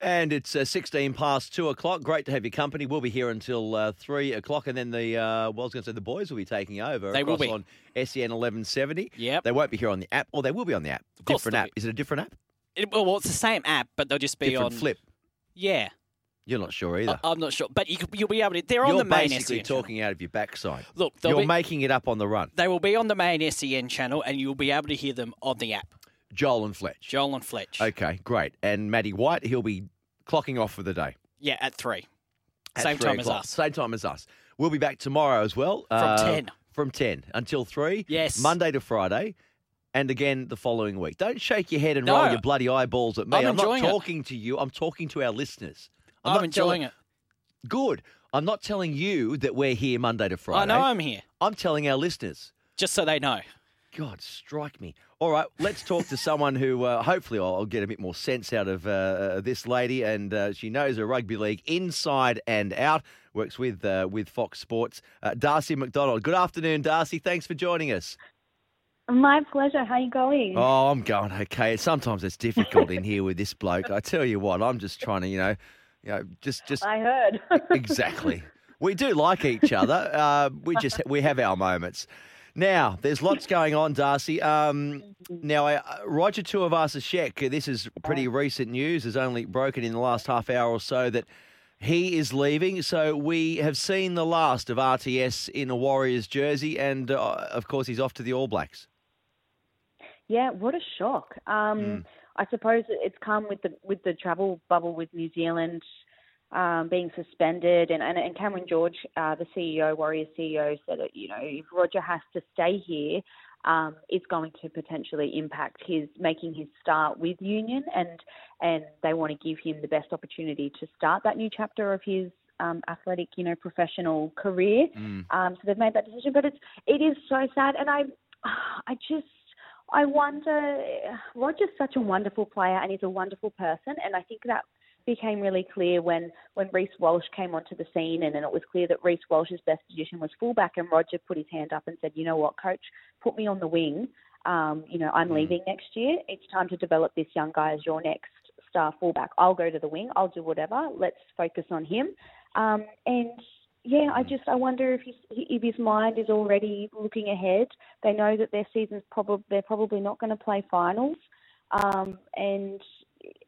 And it's uh, 16 past 2 o'clock. Great to have your company. We'll be here until uh, 3 o'clock. And then the, uh, well, I was going to say the boys will be taking over. They will be. on SEN 1170. Yep. They won't be here on the app. Or they will be on the app. course different app. Is it a different app? It, well, it's the same app, but they'll just be different on flip. Yeah, You're not sure either. I, am not sure, but you, you'll be able to. They're on You're the main basically SEN channel. talking out of your backside. Look, You're be, making it up on the run. they will be on the main SEN channel, and you'll be able to hear them on the app. Joel and Fletch. Joel and Fletch. Okay, great. And Matty White, he'll be clocking off for the day. Yeah, at three. At Same three time as us. Same time as us. We'll be back tomorrow as well. uh, From 10. From 10 until 3. Yes. Monday to Friday. And again the following week. Don't shake your head and No. roll your bloody eyeballs at me. I'm I'm, not enjoying it. talking to you. I'm talking to our listeners. I'm, not enjoying telling- it. Good. I'm not telling you that we're here Monday to Friday. I know I'm here, I'm telling our listeners. just so they know. God, strike me. All right, let's talk to someone who uh, hopefully I'll, I'll get a bit more sense out of uh, uh, this lady, and uh, she knows her rugby league inside and out. Works with uh, with Fox Sports. Uh, Darcy McDonald. Good afternoon, Darcy. Thanks for joining us. My pleasure. How you going? Oh, I'm going okay. Sometimes it's difficult in here with this bloke. I tell you what, I'm just trying to, you know, you know, just just I heard. exactly. We do like each other. Uh, we just we have our moments. Now, there's lots going on, Darcy. Um, now, uh, Roger Tuivasa-Sheck, this is pretty recent news, has only broken in the last half hour or so that he is leaving. So we have seen the last of RTS in a Warriors jersey, and uh, of course, he's off to the All Blacks. yeah, what a shock. Um, Hmm. I suppose it's come with the with the travel bubble with New Zealand um, being suspended, and, and, and Cameron George, uh, the CEO, Warriors CEO, said that you know if Roger has to stay here, um, it's going to potentially impact his making his start with Union, and and they want to give him the best opportunity to start that new chapter of his um, athletic, you know, professional career. Um, so they've made that decision, but it's it is so sad, and I I just I wonder. Roger's such a wonderful player, and he's a wonderful person, and I think that became really clear when when Reece Walsh came onto the scene, and then it was clear that Reece Walsh's best position was fullback, and Roger put his hand up and said, "You know what, coach, put me on the wing. Um, you know, I'm leaving next year. It's time to develop this young guy as your next star fullback. I'll go to the wing. I'll do whatever. Let's focus on him." Um, and yeah, I just I wonder if his if his mind is already looking ahead. They know that their season's probably they're probably not going to play finals, um, and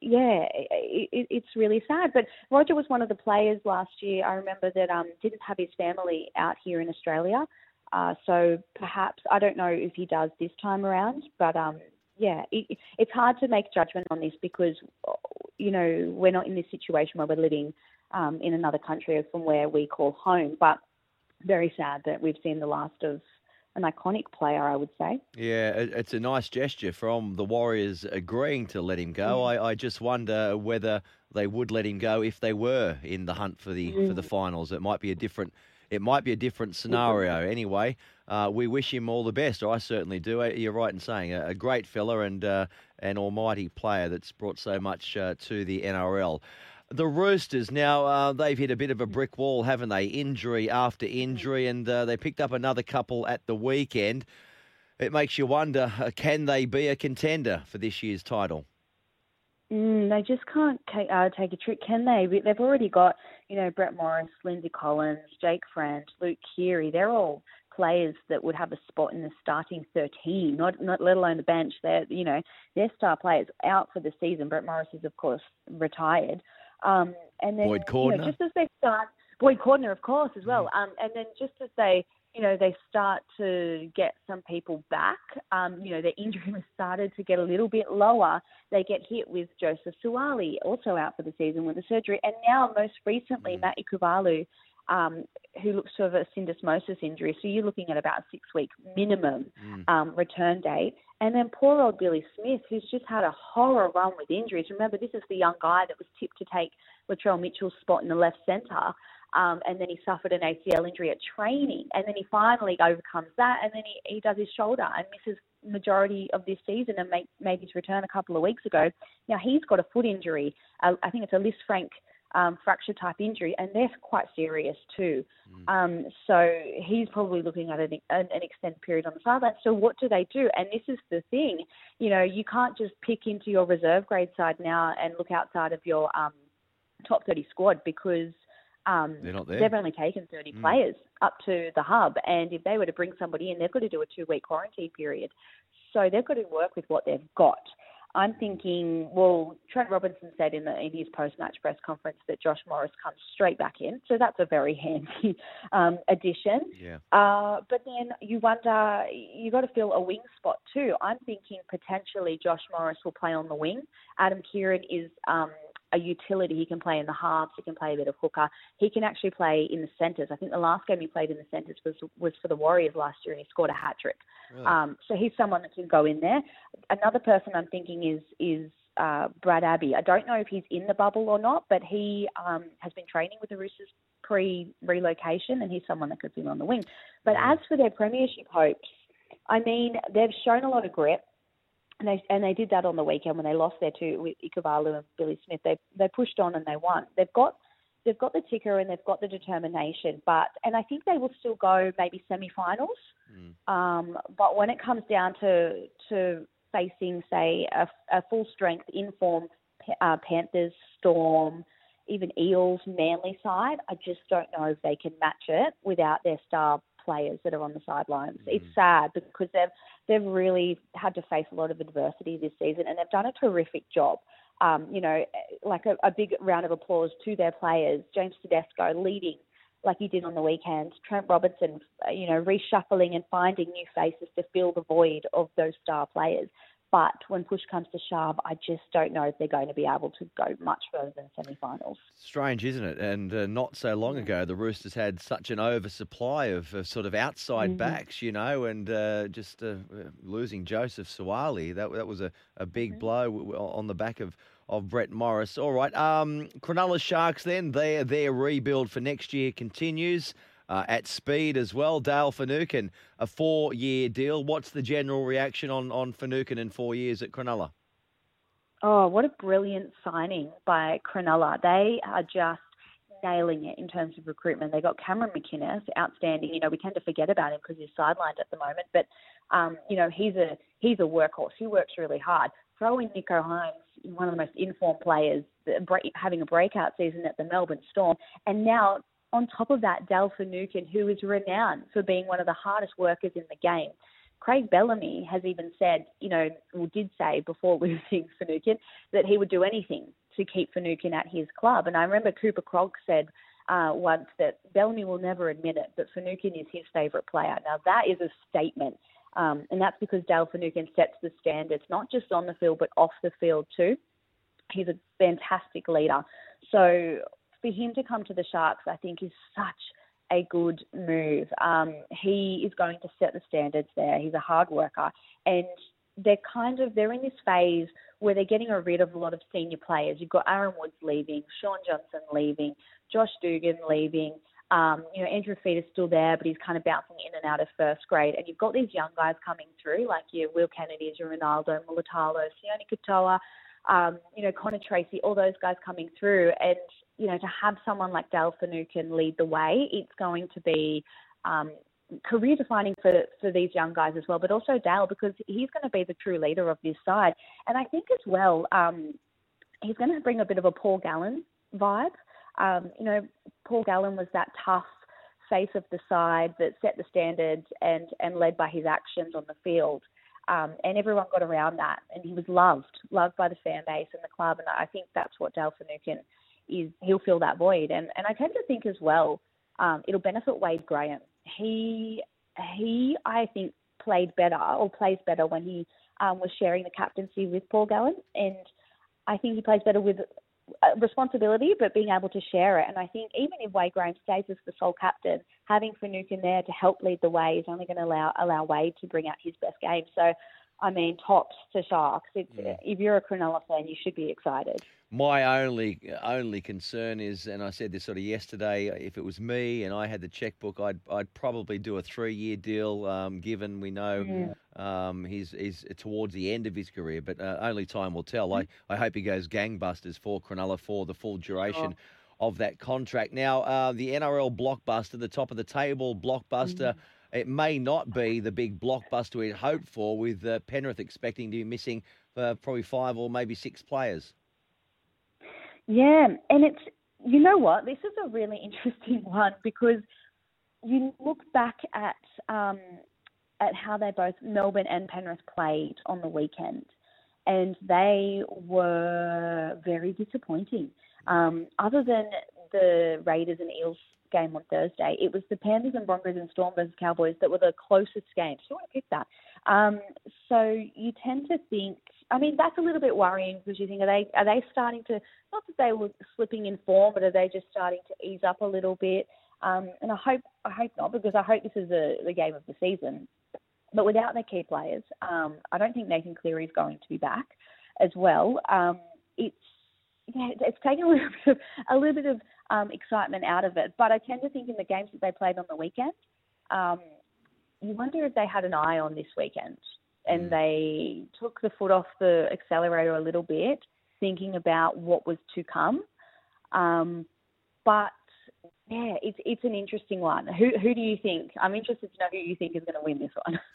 yeah, it, it, it's really sad. But Roger was one of the players last year. I remember that um, didn't have his family out here in Australia, uh, so perhaps I don't know if he does this time around. But um, yeah, it, it's hard to make judgment on this because you know we're not in this situation where we're living um, in another country from where we call home. But very sad that we've seen the last of an iconic player, I would say. Yeah, it's a nice gesture from the Warriors agreeing to let him go. I, I just wonder whether they would let him go if they were in the hunt for the for the finals. It might be a different it might be a different scenario. Anyway, uh, we wish him all the best. I certainly do. Uh, You're right in saying a, a great fella and uh, an almighty player that's brought so much uh, to the NRL. The Roosters now uh, they've hit a bit of a brick wall, haven't they? Injury after injury, and uh, they picked up another couple at the weekend. It makes you wonder: uh, can they be a contender for this year's title? Mm, they just can't ca- uh, take a trick, can they? They've already got, you know, Brett Morris, Lindsay Collins, Jake Friend, Luke Keary. They're all players that would have a spot in the starting 13, not, not let alone the bench. They're, you know, they're star players out for the season. Brett Morris is, of course, retired. Um, and then, Boyd you know, just as they start, Boyd Cordner, of course, as well. Um, and then just as they, you know, they start to get some people back, um, you know, their injury has started to get a little bit lower. They get hit with Joseph Suaalii, also out for the season with a surgery. And now, most recently, Matt Ikuvalu um, who looks to have a syndesmosis injury. So you're looking at about a six week minimum mm. um, return date. And then poor old Billy Smith, who's just had a horror run with injuries. Remember, this is the young guy that was tipped to take Latrell Mitchell's spot in the left centre. Um, and then he suffered an ACL injury at training, and then he finally overcomes that, and then he, he does his shoulder and misses majority of this season and make, made his return a couple of weeks ago. Now he's got a foot injury. Uh, I think it's a Lisfranc um, fracture type injury, and they're quite serious too. Mm. Um, so he's probably looking at an, an, extended period on the sideline. So what do they do? And this is the thing, you know, you can't just pick into your reserve grade side now and look outside of your um, top 30 squad because um, they're not there. they've only taken 30 mm. players up to the hub, and if they were to bring somebody in, they've got to do a two-week quarantine period. So they've got to work with what they've got. I'm thinking, well, Trent Robinson said in, the, in his post-match press conference that Josh Morris comes straight back in, so that's a very handy um, addition. Yeah. Uh, but then you wonder, you got to fill a wing spot too. I'm thinking potentially Josh Morris will play on the wing. Adam Keighran is um, a utility. He can play in the halves. He can play a bit of hooker. He can actually play in the centres. I think the last game he played in the centres was was for the Warriors last year, and he scored a hat trick. Really? Um, so he's someone that can go in there. Another person I'm thinking is is uh, Brad Abbey. I don't know if he's in the bubble or not, but he um, has been training with the Roosters pre relocation, and he's someone that could be on the wing. But as for their premiership hopes, I mean, they've shown a lot of grit and they and they did that on the weekend when they lost their two with and Billy Smith. They they pushed on and they won. They've got they've got the ticker and they've got the determination. But and I think they will still go maybe semi-finals. Mm. Um, but when it comes down to to facing say a, a full strength informed uh, Panthers, Storm, even Eels, Manly side, I just don't know if they can match it without their star players that are on the sidelines. Mm. It's sad because they've they've really had to face a lot of adversity this season, and they've done a terrific job. Um, you know, like a, a big round of applause to their players. James Tedesco leading like he did on the weekend. Trent Robinson, you know, reshuffling and finding new faces to fill the void of those star players. But when push comes to shove, I just don't know if they're going to be able to go much further than semi-finals. Strange, isn't it? And uh, not so long ago, the Roosters had such an oversupply of, sort of outside mm-hmm. backs, you know, and uh, just uh, losing Joseph Suaalii, that that was a, a big mm-hmm. blow on the back of of Brett Morris. All right, um, Cronulla Sharks then their their rebuild for next year continues uh, at speed as well. Dale Finucane, a four year deal. What's the general reaction on, on Finucane in four years at Cronulla? Oh, what a brilliant signing by Cronulla. They are just nailing it in terms of recruitment. They got Cameron McInnes, outstanding. You know, we tend to forget about him because he's sidelined at the moment, but um, you know, he's a he's a workhorse. He works really hard. Throw in Nicho Hynes, one of the most informed players, having a breakout season at the Melbourne Storm, and now on top of that, Dale Finucane, who is renowned for being one of the hardest workers in the game. Craig Bellamy has even said, you know, or did say before losing Finucane that he would do anything to keep Finucane at his club. And I remember Cooper Cronk said uh, once that Bellamy will never admit it, but Finucane is his favourite player. Now that is a statement. Um, and that's because Dale Finucane sets the standards, not just on the field, but off the field too. He's a fantastic leader. So for him to come to the Sharks, I think, is such a good move. Um, he is going to set the standards there. He's a hard worker, and they're kind of they're in this phase where they're getting rid of a lot of senior players. You've got Aaron Woods leaving, Sean Johnson leaving, Josh Dugan leaving. Um, you know, Andrew Fifita's still there, but he's kind of bouncing in and out of first grade. And you've got these young guys coming through, like your Will Kennedy, your Ronaldo, Mulitalo, Sione Katoa, um, you know, Connor Tracey, all those guys coming through. And you know, to have someone like Dale Finucane lead the way, it's going to be um, career defining for, for these young guys as well, but also Dale because he's going to be the true leader of this side. And I think as well, um, he's going to bring a bit of a Paul Gallen vibe. Um, you know, Paul Gallen was that tough face of the side that set the standards and, and led by his actions on the field. Um, and everyone got around that, and he was loved, loved by the fan base and the club. And I think that's what Dale Finucane is he'll fill that void. And and I tend to think as well, um, it'll benefit Wade Graham. He he I think played better or plays better when he um, was sharing the captaincy with Paul Gallen, and I think he plays better with responsibility, but being able to share it. And I think even if Wade Graham stays as the sole captain, having Finucane there to help lead the way is only going to allow allow Wade to bring out his best game. So, I mean, tops to Sharks. It's, yeah. If you're a Cronulla fan, you should be excited. My only only concern is, and I said this sort of yesterday, if it was me and I had the checkbook, I'd I'd probably do a three year deal. Um, given we know mm. um, he's he's towards the end of his career, but uh, only time will tell. I, I hope he goes gangbusters for Cronulla for the full duration. Of that contract. Now, uh, the NRL blockbuster, the top of the table blockbuster, mm. It may not be the big blockbuster we'd hoped for, with uh, Penrith expecting to be missing uh, probably five or maybe six players. Yeah, and it's you know what? This is a really interesting one because you look back at um, at how they both Melbourne and Penrith played on the weekend, and they were very disappointing. Um, other than the Raiders and Eels game on Thursday, it was the Panthers and Broncos and Storm versus Cowboys that were the closest games. I want to pick that. Um, so you tend to think I mean, that's a little bit worrying because you think are they are they starting to not that they were slipping in form, but are they just starting to ease up a little bit? Um, and I hope I hope not because I hope this is the the game of the season. But without their key players, um, I don't think Nathan Cleary is going to be back as well. Um, it's yeah, it's taken a little bit of a little bit of um, excitement out of it. But I tend to think in the games that they played on the weekend, um, you wonder if they had an eye on this weekend and mm. they took the foot off the accelerator a little bit, thinking about what was to come. Um, but yeah, it's it's an interesting one. Who who do you think? I'm interested to know who you think is going to win this one.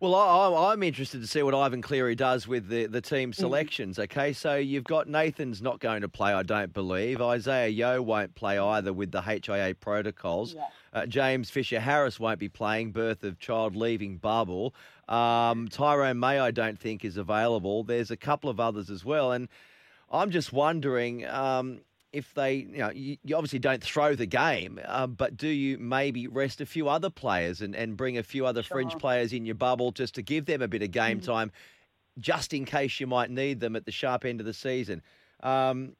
Well, I, am interested to see what Ivan Cleary does with the, the team mm. selections. Okay, so you've got Nathan's not going to play, I don't believe. Isaiah Yeo won't play either with the HIA protocols. Yeah. Uh, James Fisher Harris won't be playing, birth of child leaving bubble. Um, Tyrone May, I don't think, is available. There's a couple of others as well. And I'm just wondering. Um, if they, you know, you, you obviously don't throw the game, uh, but do you maybe rest a few other players and, and bring a few other sure. fringe players in your bubble just to give them a bit of game mm. time, just in case you might need them at the sharp end of the season? Um,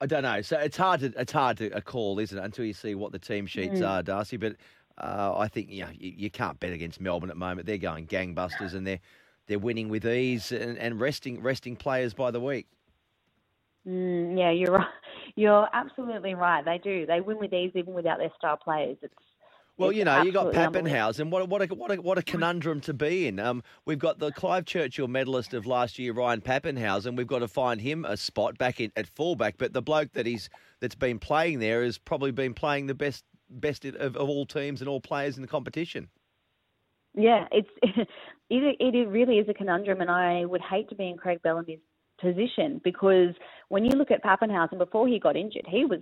I don't know. So it's hard to it's hard to call, isn't it, until you see what the team sheets mm. are, Darcy. But uh, I think you know you, you, can't bet against Melbourne at the moment. They're going gangbusters and they're they're winning with ease and, and resting resting players by the week. Mm, yeah, you're right. You're absolutely right. They do. They win with ease even without their star players. It's well, you know, you got Papenhuyzen. What a, what a, what a, what a conundrum to be in. Um, we've got the Clive Churchill medalist of last year, Ryan Papenhuyzen. We've got to find him a spot back in, at fullback. But the bloke that he's that's been playing there has probably been playing the best best of, of all teams and all players in the competition. Yeah, it's it, it really is a conundrum, and I would hate to be in Craig Bellamy's position because when you look at Papenhuyzen before he got injured, he was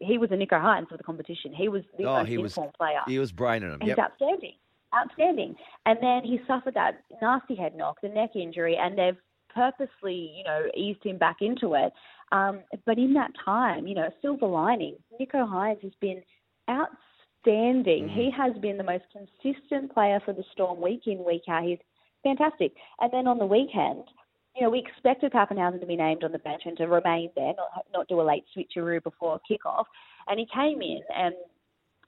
he was a Nicho Hynes of the competition. He was the oh, most informed player. He was braining him. Yep. He's outstanding, outstanding. And then he suffered that nasty head knock, the neck injury, and they've purposely, you know, eased him back into it. Um, but in that time, you know, silver lining, Nicho Hynes has been outstanding. Mm. He has been the most consistent player for the Storm week in, week out. He's fantastic. And then on the weekend, you know, we expected Papenhuyzen to be named on the bench and to remain there, not not do a late switcheroo before kickoff. And he came in and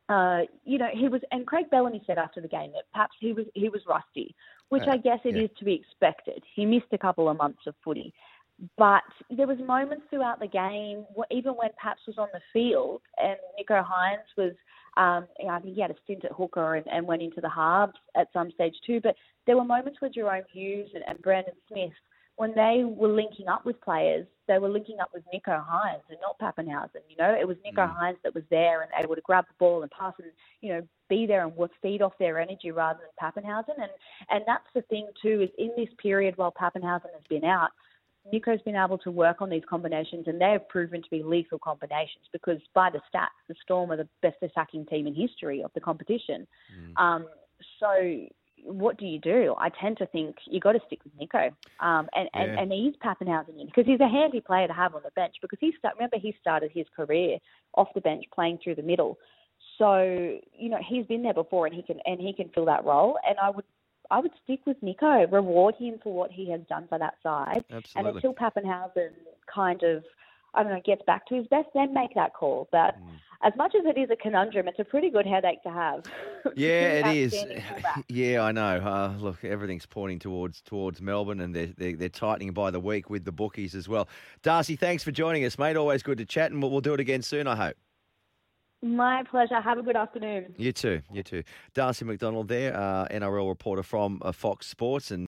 uh, you know, he was, and Craig Bellamy said after the game that perhaps he was he was rusty, which uh, I guess it yeah. is to be expected. He missed a couple of months of footy, but there was moments throughout the game, even when Paps was on the field and Nicho Hynes was, um, I think he had a stint at hooker and, and went into the halves at some stage too. But there were moments where Jahrome Hughes and, and Brandon Smith when they were linking up with players, they were linking up with Nicho Hynes and not Papenhuyzen. You know, it was Nicho mm. Hynes that was there and able to grab the ball and pass and you know be there and feed off their energy rather than Papenhuyzen. And and that's the thing too is in this period while Papenhuyzen has been out, Nicho's been able to work on these combinations and they have proven to be lethal combinations because by the stats, the Storm are the best attacking team in history of the competition. Mm. Um, so what do you do? I tend to think you got to stick with Nicho, um, and, yeah. and and he's Papenhuyzen in because he's a handy player to have on the bench because he start, remember he started his career off the bench playing through the middle, so you know he's been there before and he can and he can fill that role, and I would I would stick with Nicho, reward him for what he has done for that side, Absolutely. and until Papenhuyzen kind of I don't know, gets back to his best, then make that call. But Mm. as much as it is a conundrum, it's a pretty good headache to have. Yeah, it is. Yeah, I know. Uh, look, everything's pointing towards towards Melbourne, and they're, they're they're tightening by the week with the bookies as well. Darcy, thanks for joining us, mate. Always good to chat, and we'll, we'll do it again soon. I hope. My pleasure. Have a good afternoon. You too. You too. Darcy McDonald there, uh, NRL reporter from uh, Fox Sports, and.